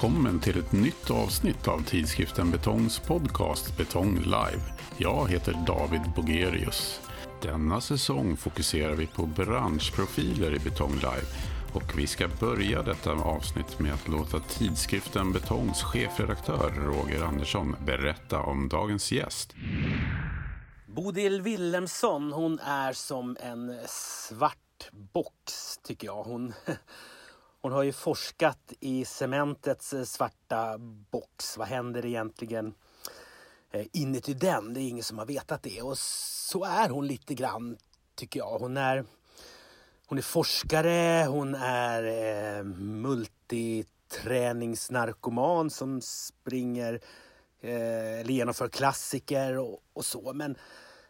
välkommen till ett nytt avsnitt av tidskriften Betongs podcast Betong Live. Jag heter David Bogerius. Denna säsong fokuserar vi på branschprofiler i Betong Live och vi ska börja detta avsnitt med att låta tidskriften Betongs chefredaktör Roger Andersson berätta om dagens gäst. Bodil Willemsson, hon är som en svart box tycker jag. Hon, hon har ju forskat i cementets eh, svarta box. Vad händer egentligen eh, inuti den? Det är ingen som har vetat det. Och så är hon lite grann tycker jag. Hon är, hon är forskare, hon är eh, multiträningsnarkoman som springer eh, eller genomför klassiker och, och så. Men,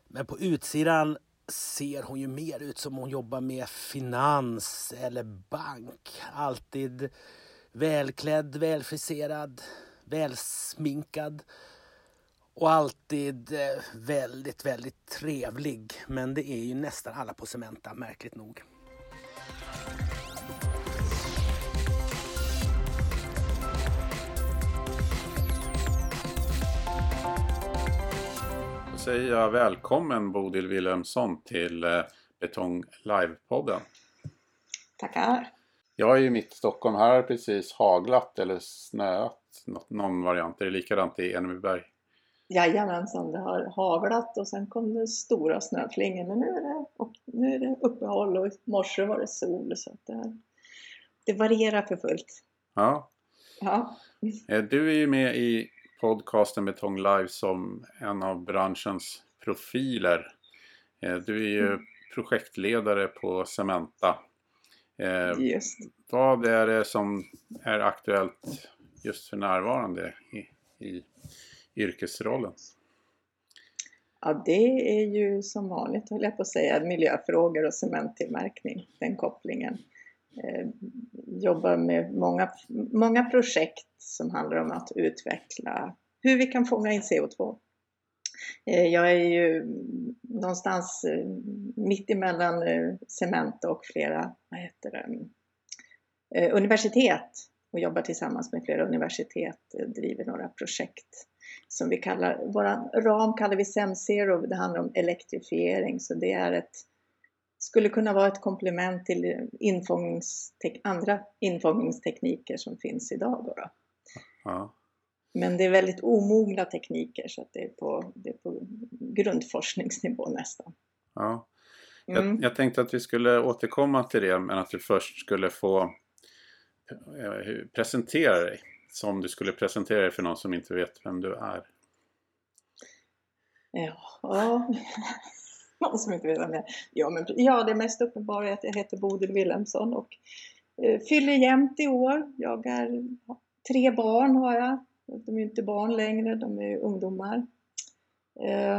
men på utsidan ser hon ju mer ut som hon jobbar med finans eller bank. Alltid välklädd, välfriserad, välsminkad och alltid eh, väldigt, väldigt trevlig. Men det är ju nästan alla på Cementa, märkligt nog. Säger jag välkommen Bodil Wilhelmsson till eh, Betong Live-podden. Tackar. Jag är ju mitt i Stockholm. Här har precis haglat eller snöat. Någon variant. Är det likadant i Enebyberg? Jajamensan, det har haglat och sen kom det stora snöflingor. Men nu är det, nu är det uppehåll och i morse var det sol. Så det, det varierar för fullt. Ja. ja. Eh, du är ju med i podcasten Betong Live som en av branschens profiler. Eh, du är ju mm. projektledare på Cementa. Eh, just. Vad är det som är aktuellt just för närvarande i, i yrkesrollen? Ja, det är ju som vanligt, höll jag på att säga, miljöfrågor och cementtillverkning, den kopplingen. Eh, jobbar med många, många projekt som handlar om att utveckla hur vi kan fånga in CO2. Eh, jag är ju någonstans eh, mitt emellan eh, cement och flera vad heter det, universitet och jobbar tillsammans med flera universitet, driver några projekt som vi kallar, vår ram kallar vi SemZero, det handlar om elektrifiering så det är ett skulle kunna vara ett komplement till infångningstek andra infångningstekniker som finns idag. Då, då. Ja. Men det är väldigt omogna tekniker så att det är på, det är på grundforskningsnivå nästan. Ja. Jag, mm. jag, tänkte att vi skulle återkomma till det men att du först skulle få eh, presentera dig. Som du skulle presentera dig för någon som inte vet vem du är. Ja, någon som inte vet vem jag är. Ja, men, ja det mest uppenbara är att jag heter Bodil Wilhelmsson och eh, fyller jämnt i år. Jag är, tre barn har jag. De är inte barn längre, de är ungdomar.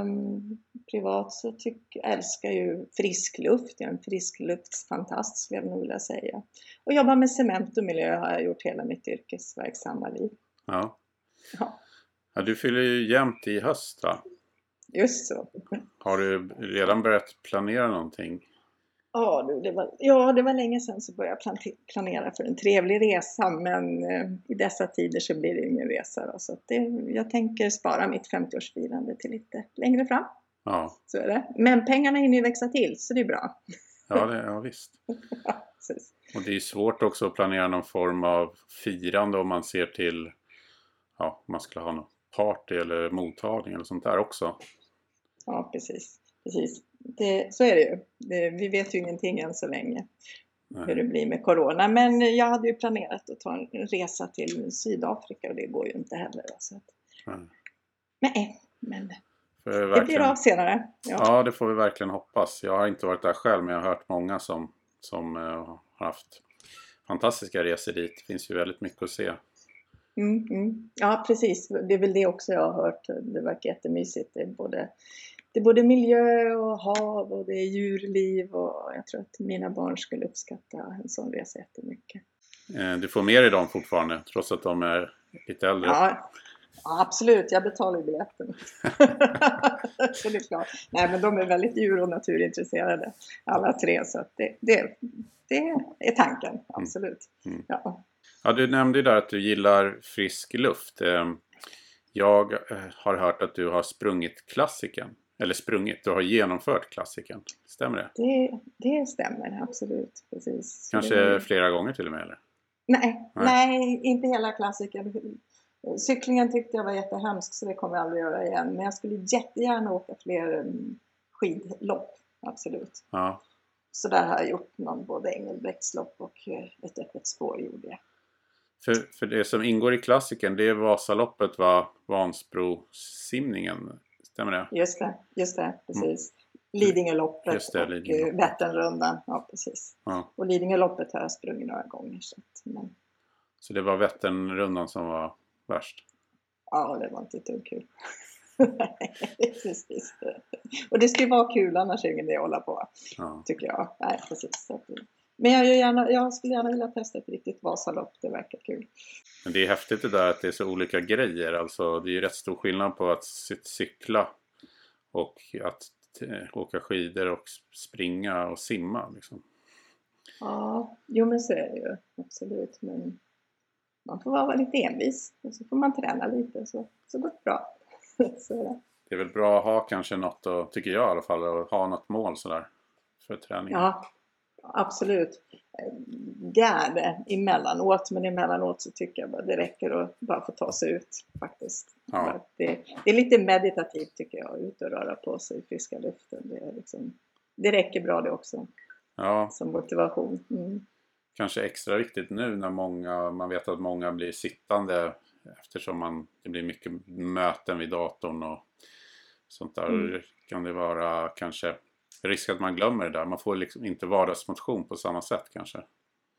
Um, privat så tyck, älskar ju frisk luft, jag är en friskluftsfantast skulle jag nog vilja säga. Och jobbar med cement och miljö har jag gjort hela mitt yrkesverksamma liv. Ja. ja. ja du fyller ju jämnt i höst va? Just så. Har du redan börjat planera någonting? Ja, det var, ja, det var länge sedan så började jag planera för en trevlig resa men eh, i dessa tider så blir det ingen resa. Då, så det, jag tänker spara mitt 50-årsfirande till lite längre fram. Ja. Så är det. Men pengarna hinner ju växa till så det är bra. Ja, det, ja visst. och det är svårt också att planera någon form av firande om man ser till ja, man skulle ha något party eller mottagning eller sånt där också. Ja, precis. precis det, så är det ju. Det, vi vet ju ingenting än så länge Nej. hur det blir med Corona. Men jag hade ju planerat att ta en resa till Sydafrika och det går ju inte heller. Så att, Nej, men det blir av senare. Ja. ja. det får vi verkligen hoppas. Jag har inte varit där själv men jag har hört många som, som uh, har haft fantastiska resor dit. Det finns ju väldigt mycket att se. Mm, mm. Ja precis, det är väl det också jag har hört. Det verkar jättemysigt. Det är både det är både miljö och hav och det är djurliv och jag tror att mina barn skulle uppskatta en sån resa jättemycket. Eh, du får med dig dem fortfarande trots att de är lite äldre? Ja, absolut. Jag betalar ju biljetten. så det är klart. Nej, men de är väldigt djur och naturintresserade alla tre så att det, det, det är tanken, absolut. Mm. Mm. Ja. Ja, du nämnde ju där att du gillar frisk luft. Ehm, jag eh, har hört att du har sprungit klassiken. Eller sprungit, du har genomfört klassiken. Stämmer det? Det, det stämmer absolut. Precis. Kanske det... flera gånger till och med? Eller? Nej, nej, nej. inte hela klassiken. Cyklingen tyckte jag var jättehemsk så det kommer jag aldrig göra igen. Men jag skulle jättegärna åka fler mm, skidlopp. Absolut. Ja. Så där har jag gjort någon både Engelbrektslopp och eh, ett öppet spår gjorde jag. För, för det som ingår i klassiken det är Vasaloppet, va? Vansbrosimningen. Stämmer det? Just det, just det precis. Mm. Lidingöloppet det, och Lidingöloppet. Vätternrundan. Ja, precis. Ja. Och Lidingöloppet har jag sprungit några gånger. Så, att, men, Så det var Vätternrundan som var värst? ja, det var inte ett dugg kul. Precis. Och det ju vara kul, annars ingen idé att hålla på. Ja. Tycker jag. Nej, precis. Så Men jag, gärna, jag skulle gärna vilja testa ett riktigt Vasalopp. Det verkar kul. Men det är häftigt det där att det är så olika grejer. Alltså det är ju rätt stor skillnad på att cy- cykla och att eh, åka skidor och springa och simma. Liksom. Ja, jo men så är det ju. Absolut. Men man får vara lite envis. Och så får man träna lite så, så går det bra. Så är det. Det är väl bra att ha kanske något, och, tycker jag i alla fall, att ha något mål sådär för träningen. Ja, absolut. Det är det emellanåt, men emellanåt så tycker jag bara det räcker att bara få ta sig ut faktiskt. Ja. Det, det är lite meditativt tycker jag, ut och röra på sig i friska luften. Det, är liksom, det räcker bra det också Ja, som motivation. Mm. kanske extra viktigt nu när många, man vet att många blir sittande eftersom man, det blir mycket möten vid datorn och sånt där. Mm. Kan det vara kanske risk att man glömmer det där. Man får liksom inte vardagsmotion på samma sätt kanske.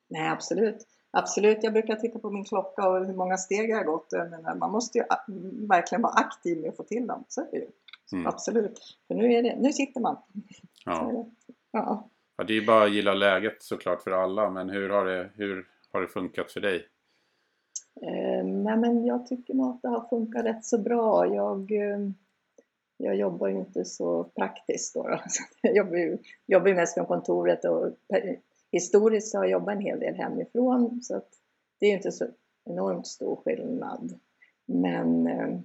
Nej, absolut. Absolut, jag brukar titta på min klocka och hur många steg jag har gått. Menar, man måste ju a- verkligen vara aktiv med att få till dem. Så är det ju. Mm. Absolut. För nu, är det, nu sitter man. Ja. det. Ja. Ja, det är ju bara att gilla läget såklart för alla. Men hur har det, hur har det funkat för dig? Eh, nej, men jag tycker nog att det har funkat rätt så bra. Jag, eh, jag jobbar ju inte så praktiskt då. då. Jag jobbar ju, jobbar ju mest från kontoret och historiskt har jag jobbat en hel del hemifrån. Så att det är ju inte så enormt stor skillnad. Men eh,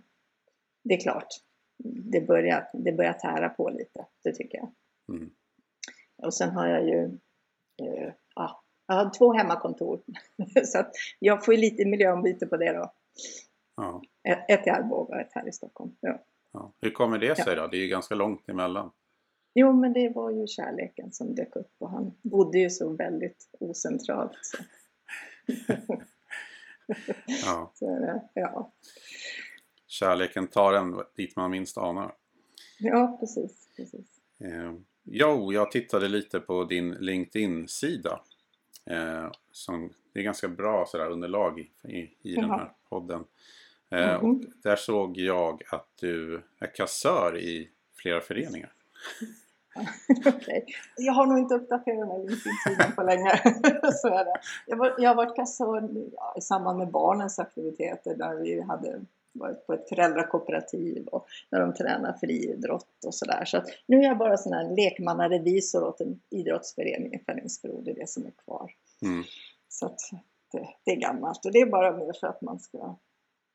det är klart, det börjar, det börjar tära på lite, det tycker jag. Mm. Och sen har jag ju eh, ja, jag har två hemmakontor. så att jag får ju lite miljöombyte på det då. Ja. Ett ett i Arboga och ett här i Stockholm. Ja. Ja. Hur kommer det sig då? Det är ju ganska långt emellan. Jo, men det var ju kärleken som dök upp och han bodde ju så väldigt ocentralt. Så. Ja. Så, eh, ja. Kärleken tar en dit man minst anar. ja, precis. precis. Eh, jo, jag tittade lite på din LinkedIn-sida. Eh, som, det är ganska bra sådär, underlag i, i, i den här podden. Mhm. och där såg jag att du är kassör i flera föreningar. Okej. Jag har nog inte uppdaterat mig LinkedIn-sidan på länge. så är det. Jag, var, jag har varit kassör ja, i samband med barnens aktiviteter där vi hade varit på ett föräldrakooperativ och när de tränar friidrott och sådär. Så att nu är jag bara sån här lekmannarevisor åt en idrottsförening i Fällingsbro, det är det som är kvar. Mm. Så att det, det är gammalt och det är bara mer för att man ska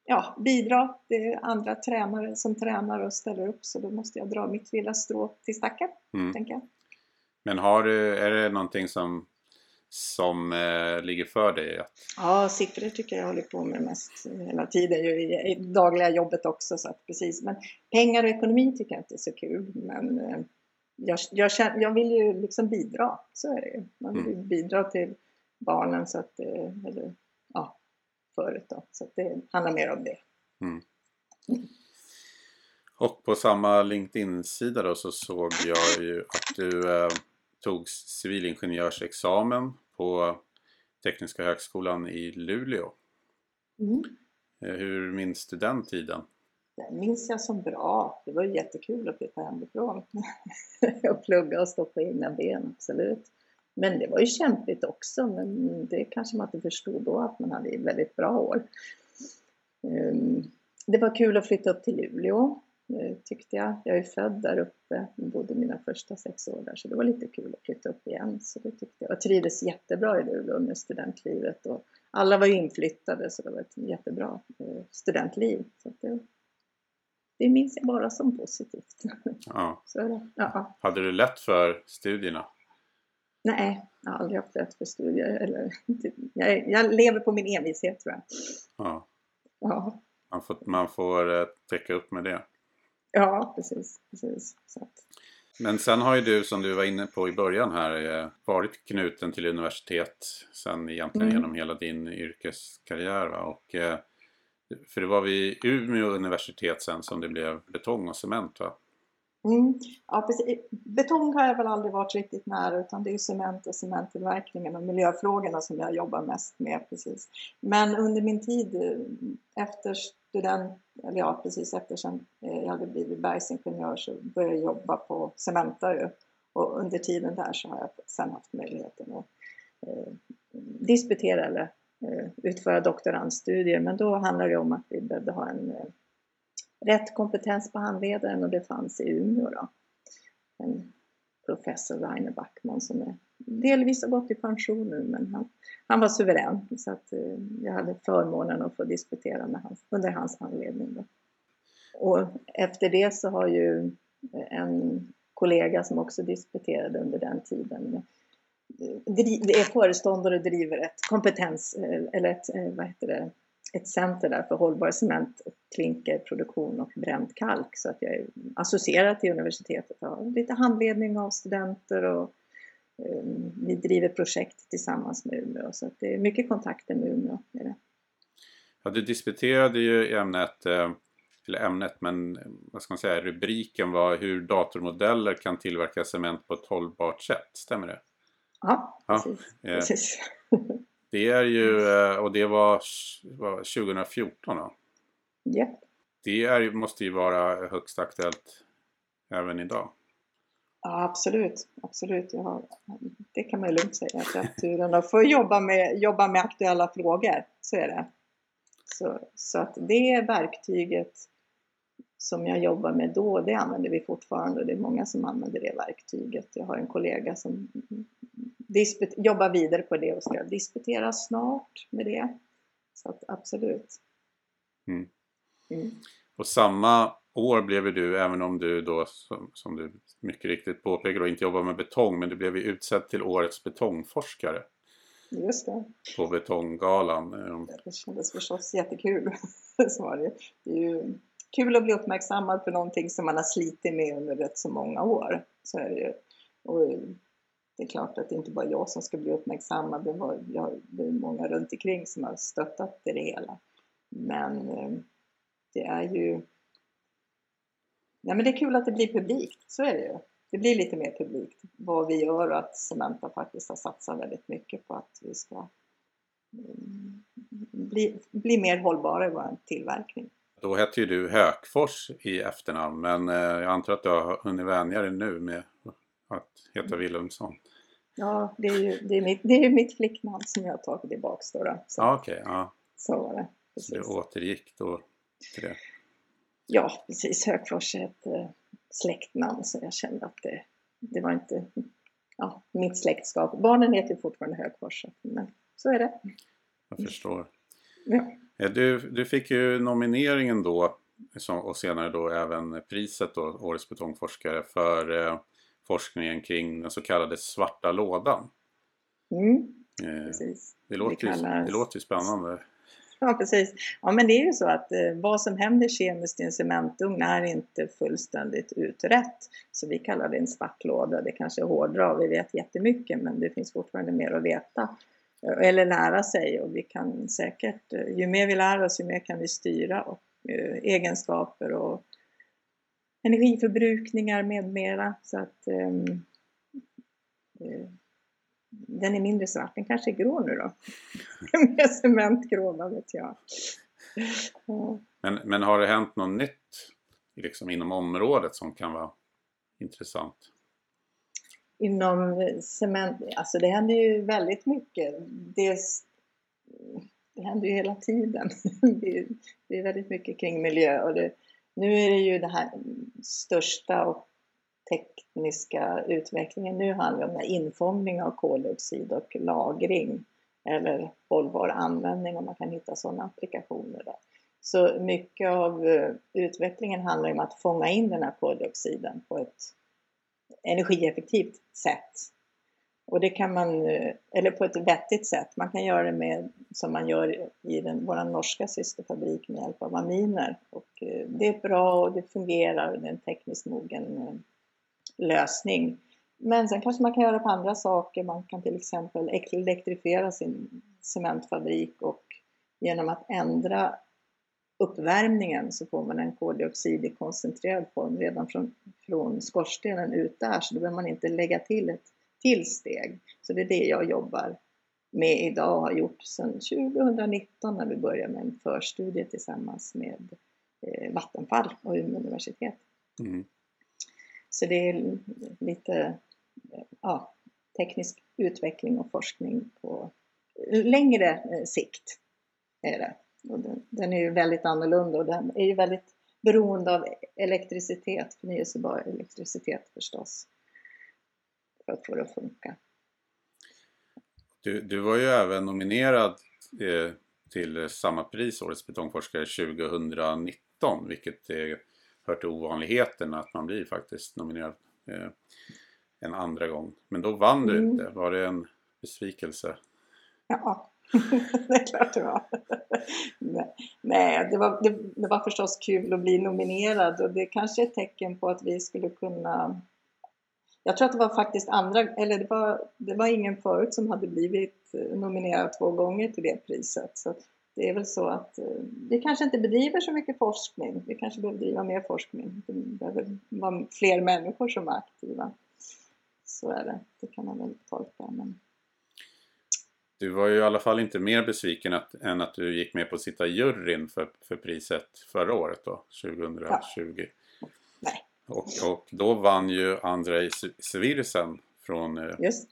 ja, bidra. Det är andra tränare som tränar och ställer upp så då måste jag dra mitt lilla strå till stacken, Mm. tänker jag. Men har du, är det någonting som, som eh, ligger för dig? Att, Ja, siffror tycker jag håller på med mest hela tiden, ju i, i dagliga jobbet också. Så att, precis. Men pengar och ekonomi tycker jag inte är så kul. Men eh, jag, jag, känner, jag vill ju liksom bidra, så är det ju. Man vill ju bidra till barnen, så att, eh, eller förut då. Så det handlar mer om det. och på samma LinkedIn-sida då så såg jag ju att du eh, tog civilingenjörsexamen på Tekniska högskolan i Luleå. Mm. Eh, hur minns du den tiden? Det minns jag som bra. Det var jättekul att flytta hemifrån och plugga och stå på egna ben, absolut. Men det var ju kämpigt också, men det kanske man inte förstod då att man hade väldigt bra år. Ehm, Det var kul att flytta upp till Luleå, eh, tyckte jag. Jag är född där uppe, bodde mina första sex år där, så det var lite kul att flytta upp igen. Så det tyckte jag. Jag trivdes jättebra i Luleå med studentlivet och alla var inflyttade så det var ett jättebra eh, studentliv. Så det, det minns jag bara som positivt. Ja. Så. Ja. Hade du lätt för studierna? Nej, jag har aldrig haft lätt för studier. Eller, jag, jag lever på min envishet tror jag. Ja. Ja, Man får, man får eh, täcka upp med det. ja precis. precis. Men sen har ju du, som du var inne på i början här, eh, varit knuten till universitet sen egentligen Mm. genom hela din yrkeskarriär. Va? Och, eh, för det var vid Umeå universitet sen som det blev betong och cement va? Mm. Ja, precis. Betong har jag väl aldrig varit riktigt nära utan det är ju cement och cementtillverkningen och miljöfrågorna som jag jobbar mest med. Precis. Men under min tid eh, efter student, eller ja precis efter sen eh, jag hade blivit bergsingenjör så började jag jobba på Cementa ju. Och under tiden där så har jag sen haft möjligheten att eh, disputera eller eh, utföra doktorandstudier. Men då handlade det om att vi behövde ha en eh, rätt kompetens på handledaren och det fanns i Umeå då. En professor Rainer Backman som är delvis har gått i pension nu men han, han var suverän så att eh, jag hade förmånen att få disputera med hans, under hans handledning. Då. Och efter det så har ju en kollega som också disputerade under den tiden är föreståndare och driver ett kompetens eller ett, eh, vad heter det, ett center där för hållbar cement, klinkerproduktion och bränd kalk. Så att jag är associerad till universitetet och har lite handledning av studenter och eh, vi driver projekt tillsammans med Umeå. Så att det är mycket kontakter med Umeå. Är det. Ja, du disputerade ju i ämnet, eh, eller ämnet, men eh, vad ska man säga, rubriken var hur datormodeller kan tillverka cement på ett hållbart sätt. Stämmer det? Ja, Ja, precis. eh, precis. Det är ju, och det var, var 2014 då. Ja. Det är, måste ju vara högst aktuellt även idag. Ja, absolut. absolut. Har, det kan man ju lugnt säga. Att jag har turen att få jobba med, jobba med aktuella frågor. Så är det. Så, så att det verktyget som jag jobbar med då, det använder vi fortfarande. och Det är många som använder det verktyget. Jag har en kollega som jobbar vidare på det och ska disputera snart med det. Så att absolut. Mm. Mm. Och samma år blev du, även om du då som, som du mycket riktigt påpekar då, inte jobbar med betong, men du blev ju utsedd till årets betongforskare Just det. på Betonggalan. Eh, Det kändes förstås jättekul. Så var det. det är ju kul att bli uppmärksammad för någonting som man har slitit med under rätt så många år. Så är det ju. Och det är klart att det inte bara jag som ska bli uppmärksammad. Det, var, jag, det är många runt omkring som har stöttat i det hela. Men eh, det är ju... Ja, men det är kul att det blir publikt, så är det ju. Det blir lite mer publikt vad vi gör och att Cementa faktiskt har satsat väldigt mycket på att vi ska mm, bli, bli mer hållbara i vår tillverkning. Då hette ju du Hökfors i efternamn, men eh, jag antar att du har hunnit vänja dig nu med att heta Willumsson. Ja, det är ju det är mitt, det är mitt flicknamn som jag har tagit tillbaks då. då. Så, Ja, okej. ja. så var det. Så du Precis. återgick då till det. Ja, precis. Högfors är ett eh, släktnamn så jag kände att det, det var inte ja, mitt släktskap. Barnen heter ju fortfarande Högfors, men så är det. Jag förstår. Ja. Du, du fick ju nomineringen då och senare då även priset då, Årets betongforskare för eh, forskningen kring den så kallade svarta lådan. Mm, Eh, det, låter ju, kallas- det låter ju spännande. Ja, precis. Ja, men det är ju så att eh, vad som händer kemiskt i en cementugn är inte fullständigt utrett. Så vi kallar det en svart låda. Det kanske är hårdra vi vet jättemycket men det finns fortfarande mer att veta. Eh, eller lära sig och vi kan säkert, eh, ju mer vi lär oss ju mer kan vi styra och, eh, egenskaper och energiförbrukningar med mera. Så att ehm, eh, den är mindre svart, den kanske är grå nu då. Med cementgrå, vad vet jag. Ja. Men, men har det hänt något nytt liksom, inom området som kan vara intressant? Inom eh, cement, alltså det händer ju väldigt mycket. Det, det händer ju hela tiden. Det är, det är väldigt mycket kring miljö och det, nu är det ju det här största och tekniska utvecklingen. Nu handlar om infångning av koldioxid och lagring eller hållbar användning om man kan hitta sådana applikationer. Där. Så mycket av eh, utvecklingen handlar om att fånga in den här koldioxiden på ett energieffektivt sätt. Och det kan man, eh, eller på ett vettigt sätt. Man kan göra det med, som man gör i den, vår norska systerfabrik med hjälp av aminer. Och eh, det är bra och det fungerar, det är en tekniskt mogen lösning. Men sen kanske man kan göra på andra saker. Man kan till exempel elektrifiera sin cementfabrik och genom att ändra uppvärmningen så får man en koldioxid i koncentrerad form redan från, från skorstenen ut där så då behöver man inte lägga till ett till steg. Så det är det jag jobbar med idag och har gjort sedan 2019 när vi började med en förstudie tillsammans med eh, Vattenfall och Umeå universitet. Mm. Så det är lite ja, teknisk utveckling och forskning på längre eh, sikt. Är det. Och den, den är ju väldigt annorlunda och den är ju väldigt beroende av elektricitet, förnyelsebar elektricitet förstås, för att få det att funka. Du, du var ju även nominerad eh, till samma pris, Årets betongforskare 2019, vilket är, hör till ovanligheten att man blir faktiskt nominerad eh, en andra gång. Men då vann du mm. inte. Var det en besvikelse? Ja, det är klart det var. Nej, det var, det, det, var förstås kul att bli nominerad och det kanske är ett tecken på att vi skulle kunna jag tror att det var faktiskt andra, eller det var, det var ingen förut som hade blivit nominerad två gånger till det priset. Så det är väl så att eh, vi kanske inte bedriver så mycket forskning. Vi kanske behöver driva mer forskning. Det behöver vara fler människor som är aktiva. Så är det. Det kan man väl tolka. Men... Du var ju i alla fall inte mer besviken att, än att du gick med på att sitta i juryn för, för priset förra året då, 2020. Ja. Nej. Och, och då vann ju Andrei Svirsen från eh, Just.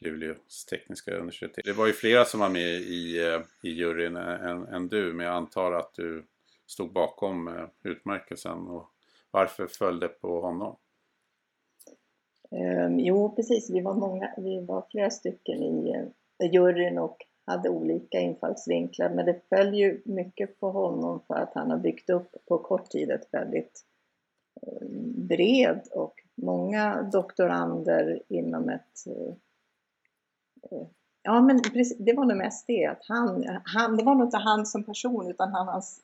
Luleås tekniska universitet. Det var ju flera som var med i, eh, i juryn än, än du, men jag antar att du stod bakom eh, utmärkelsen. Och varför föll det på honom? Um, jo, precis. Vi var, många, vi var flera stycken i uh, juryn och hade olika infallsvinklar. Men det föll ju mycket på honom för att han har byggt upp på kort tid ett väldigt uh, bred och många doktorander inom ett uh, Ja, men precis, det var nog mest det att han, han, det var nog inte han som person utan han, hans,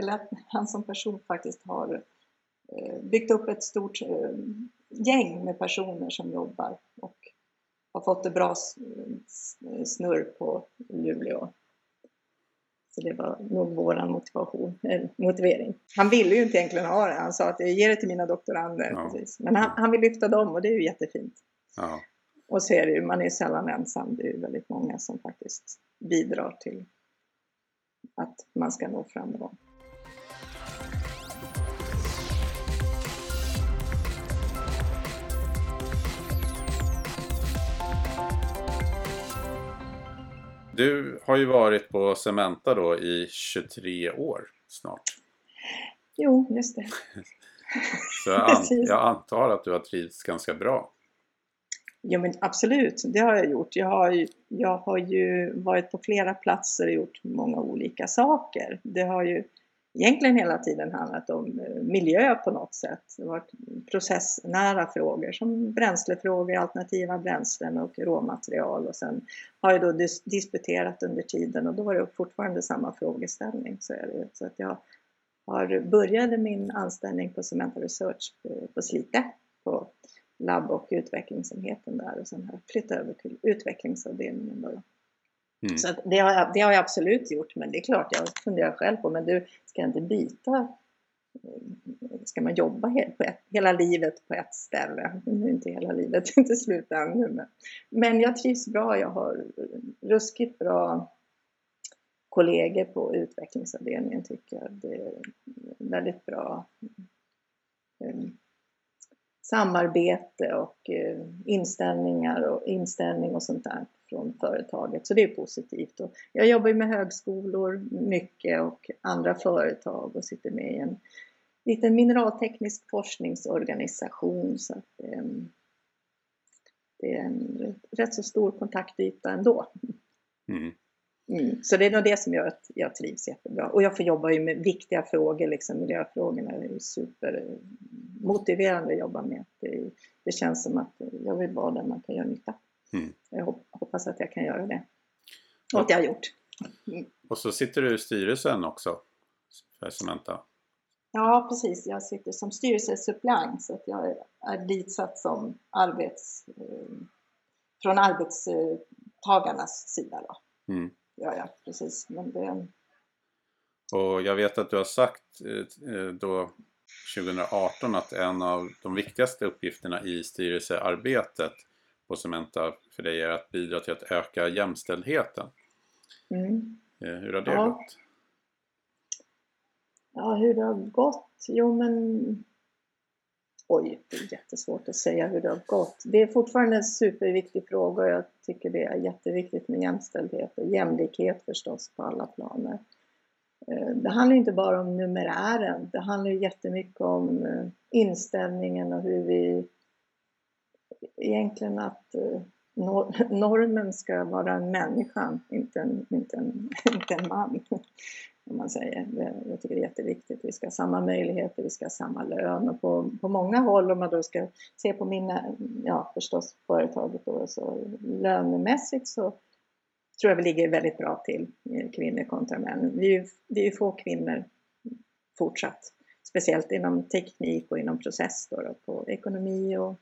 eller att han som person faktiskt har byggt upp ett stort gäng med personer som jobbar och har fått det bra snurr på Luleå. Så det var nog vår motivation, äh, motivering. Han ville ju inte egentligen ha det. Han sa att jag ger det till mina doktorander. Ja. Precis. Men han, han vill lyfta dem och det är ju jättefint. Ja. Och så är det ju, man är sällan ensam. Det är ju väldigt många som faktiskt bidrar till att man ska nå framgång. Du har ju varit på Cementa då i 23 år snart. Jo, just det. Så jag, an jag antar att du har trivts ganska bra. Jo men absolut, det har jag gjort. Jag har, ju, jag har ju varit på flera platser och gjort många olika saker. Det har ju egentligen hela tiden handlat om eh, miljö på något sätt. Det har varit processnära frågor som bränslefrågor, alternativa bränslen och råmaterial. Och sen har jag då dis disputerat under tiden och då var det fortfarande samma frågeställning. Så, är det. så att jag har började min anställning på Cementa Research eh, på Slite på labb och utvecklingsenheten där och sen har jag flyttat över till utvecklingsavdelningen. Då. Mm. Så det har, jag, det har jag absolut gjort, men det är klart, jag funderar själv på, men du, ska inte byta? Ska man jobba he, ett, hela livet på ett ställe? Nu är inte hela livet inte slut ännu, men, men jag trivs bra. Jag har ruskigt bra kollegor på utvecklingsavdelningen tycker jag. Det är väldigt bra um, samarbete och eh, inställningar och inställning och sånt där från företaget. Så det är positivt. Och jag jobbar ju med högskolor mycket och andra företag och sitter med i en liten mineralteknisk forskningsorganisation. Så att, det, det är en rätt så stor kontaktyta ändå. Mm. Mm. Så det är nog det som gör att jag trivs jättebra. Och jag får jobba ju med viktiga frågor, liksom miljöfrågorna är ju supermotiverande att jobba med. Det, det, känns som att jag vill vara där man kan göra nytta. Mm. Jag hoppas att jag kan göra det. Och att jag har gjort. Mm. Och så sitter du i styrelsen också för Cementa. Ja, precis. Jag sitter som styrelsesuppleant så att jag är ditsatt som arbets, eh, från arbetstagarnas sida. Då. Mm. Ja, ja, precis. Men det... Och jag vet att du har sagt eh, då 2018 att en av de viktigaste uppgifterna i styrelsearbetet på Cementa för dig är att bidra till att öka jämställdheten. Mm. Eh, hur har det ja. gått? Ja, hur det har gått? Jo, men... Oj, det är jättesvårt att säga hur det har gått. Det är fortfarande en superviktig fråga och jag tycker det är jätteviktigt med jämställdhet och jämlikhet förstås på alla planer. Eh, det handlar inte bara om numerären, det handlar jättemycket om eh, inställningen och hur vi egentligen att eh, normen ska vara människan, inte en, inte en, inte en man. Om man säger. Jag tycker det är jätteviktigt. Vi ska ha samma möjligheter, vi ska ha samma lön och på, på många håll om man då ska se på mina, ja förstås företaget då, så lönemässigt så tror jag vi ligger väldigt bra till, eh, kvinnor kontra män. Vi är, vi är få kvinnor fortsatt, speciellt inom teknik och inom process då, då på ekonomi och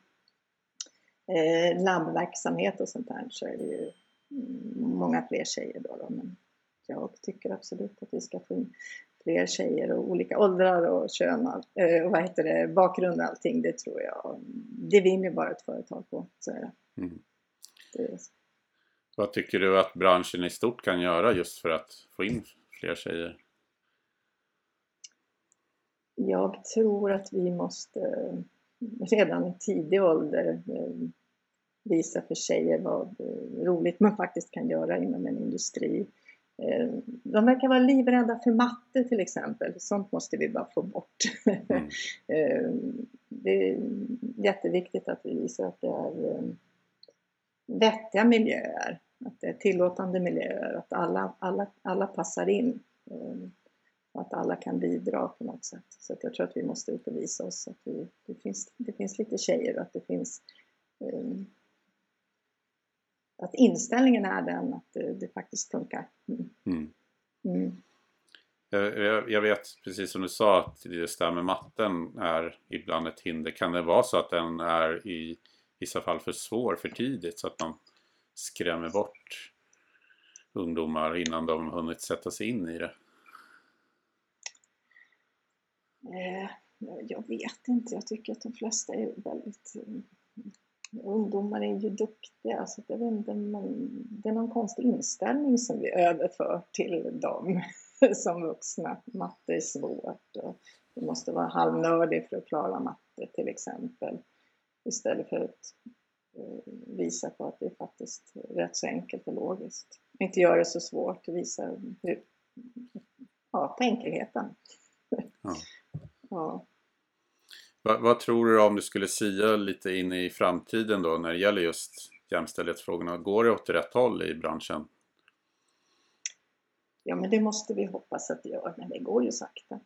eh, labbverksamhet och sånt där så är det ju mm, många fler tjejer då, då men jag tycker absolut att vi ska få in fler tjejer och olika åldrar och kön eh, och vad heter det, bakgrund och allting. Det tror jag, det vinner bara ett företag på. Så är det. Mm. det vad tycker du att branschen i stort kan göra just för att få in fler tjejer? Jag tror att vi måste redan i tidig ålder eh, visa för tjejer vad eh, roligt man faktiskt kan göra inom en industri. Eh, de verkar vara livrädda för matte till exempel. Sånt måste vi bara få bort. Mm. Det är jätteviktigt att vi visar att det är vettiga miljöer. Att det är tillåtande miljöer, att alla, alla, alla passar in. Att alla kan bidra på något sätt. Så jag tror att vi måste ut och visa oss att vi, det, finns, det finns lite tjejer och att det finns att inställningen är den att det, det faktiskt funkar. Mm. Mm. Mm. Jag, jag, vet precis som du sa att just det här med matten är ibland ett hinder. Kan det vara så att den är i vissa fall för svår för tidigt så att man skrämmer bort ungdomar innan de hunnit sätta sig in i det? Eh, jag vet inte. Jag tycker att de flesta är väldigt... Ungdomar är ju duktiga så jag vet inte, man, det är någon konstig inställning som vi överför till dem som vuxna. Matte är svårt och du måste vara halvnördig för att klara matte till exempel. Istället för att eh, visa på att det är faktiskt rätt så enkelt och logiskt. Inte göra det så svårt, visa hur, ja, på enkelheten. Ja. Ja. Vad, vad, tror du om du skulle sia lite in i framtiden då när det gäller just jämställdhetsfrågorna? Går det åt rätt håll i branschen? Ja, men det måste vi hoppas att det gör, men det går ju sakta.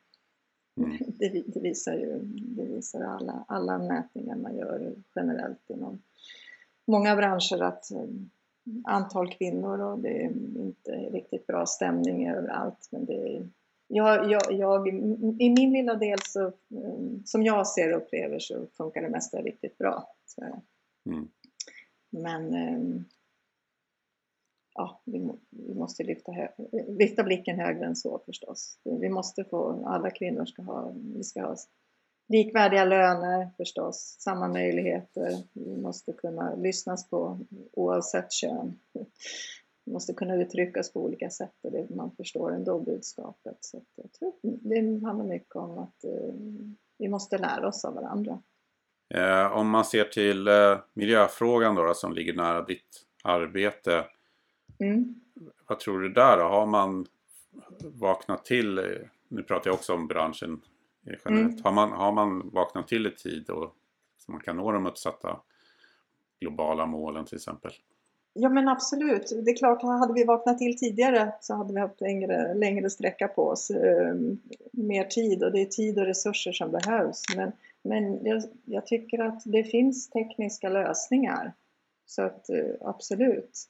Mm. Det, det, visar ju det visar alla, alla mätningar man gör generellt inom många branscher att eh, antal kvinnor och det är inte riktigt bra stämning överallt men det är jag, jag, jag, I min lilla del, så, mm, som jag ser och upplever, så funkar det mesta riktigt bra. Mm. Men ehm, ja, vi, vi måste lyfta, lyfta blicken högre än så förstås. Vi måste få, alla kvinnor ska ha, vi ska ha likvärdiga löner förstås, samma möjligheter. Vi måste kunna lyssnas på oavsett kön måste kunna uttryckas på olika sätt och det, man förstår ändå budskapet. Så jag tror det handlar mycket om att eh, vi måste lära oss av varandra. Eh, om man ser till eh, miljöfrågan då, då, som ligger nära ditt arbete. Mm. Vad tror du där då? Har man vaknat till, eh, nu pratar jag också om branschen generellt. Mm. Har, man, har man vaknat till i tid och så man kan nå de uppsatta globala målen till exempel? Ja men absolut, det är klart, hade vi vaknat till tidigare så hade vi haft längre, längre sträcka på oss, eh, mer tid och det är tid och resurser som behövs. Men, men jag, jag tycker att det finns tekniska lösningar. Så att eh, absolut,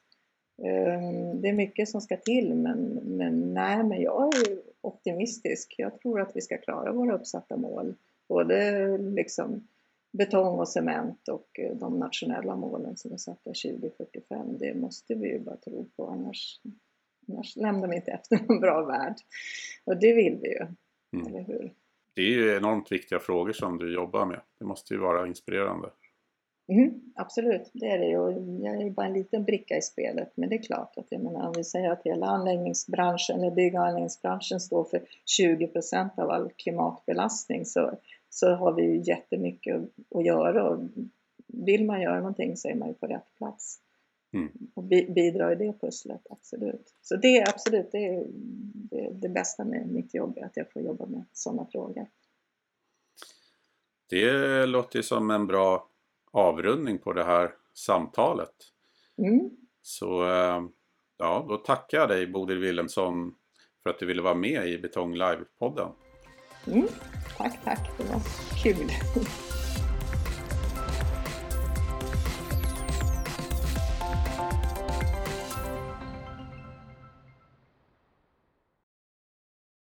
eh, det är mycket som ska till men, men nej, men jag är optimistisk. Jag tror att vi ska klara våra uppsatta mål. Både liksom betong och cement och eh, de nationella målen som är satta 2045. Det måste vi ju bara tro på annars, annars lämnar vi inte efter någon bra värld. Och det vill vi ju, mm. eller hur? Det är ju enormt viktiga frågor som du jobbar med. Det måste ju vara inspirerande. Mm, absolut, det är det ju. Jag är bara en liten bricka i spelet. Men det är klart att jag menar, om vi säger att hela anläggningsbranschen eller bygganläggningsbranschen står för 20% av all klimatbelastning så så har vi ju jättemycket att göra och vill man göra någonting så är man ju på rätt plats. Mm. Och bidrar i det pusslet, absolut. Så det är absolut det, är det, det bästa med mitt jobb, att jag får jobba med sådana frågor. Det låter som en bra avrundning på det här samtalet. Mm. Så eh, ja, då tackar jag dig Bodil Wilhelmsson för att du ville vara med i Betong Live-podden. Mm. Tack, tack. Det var kul.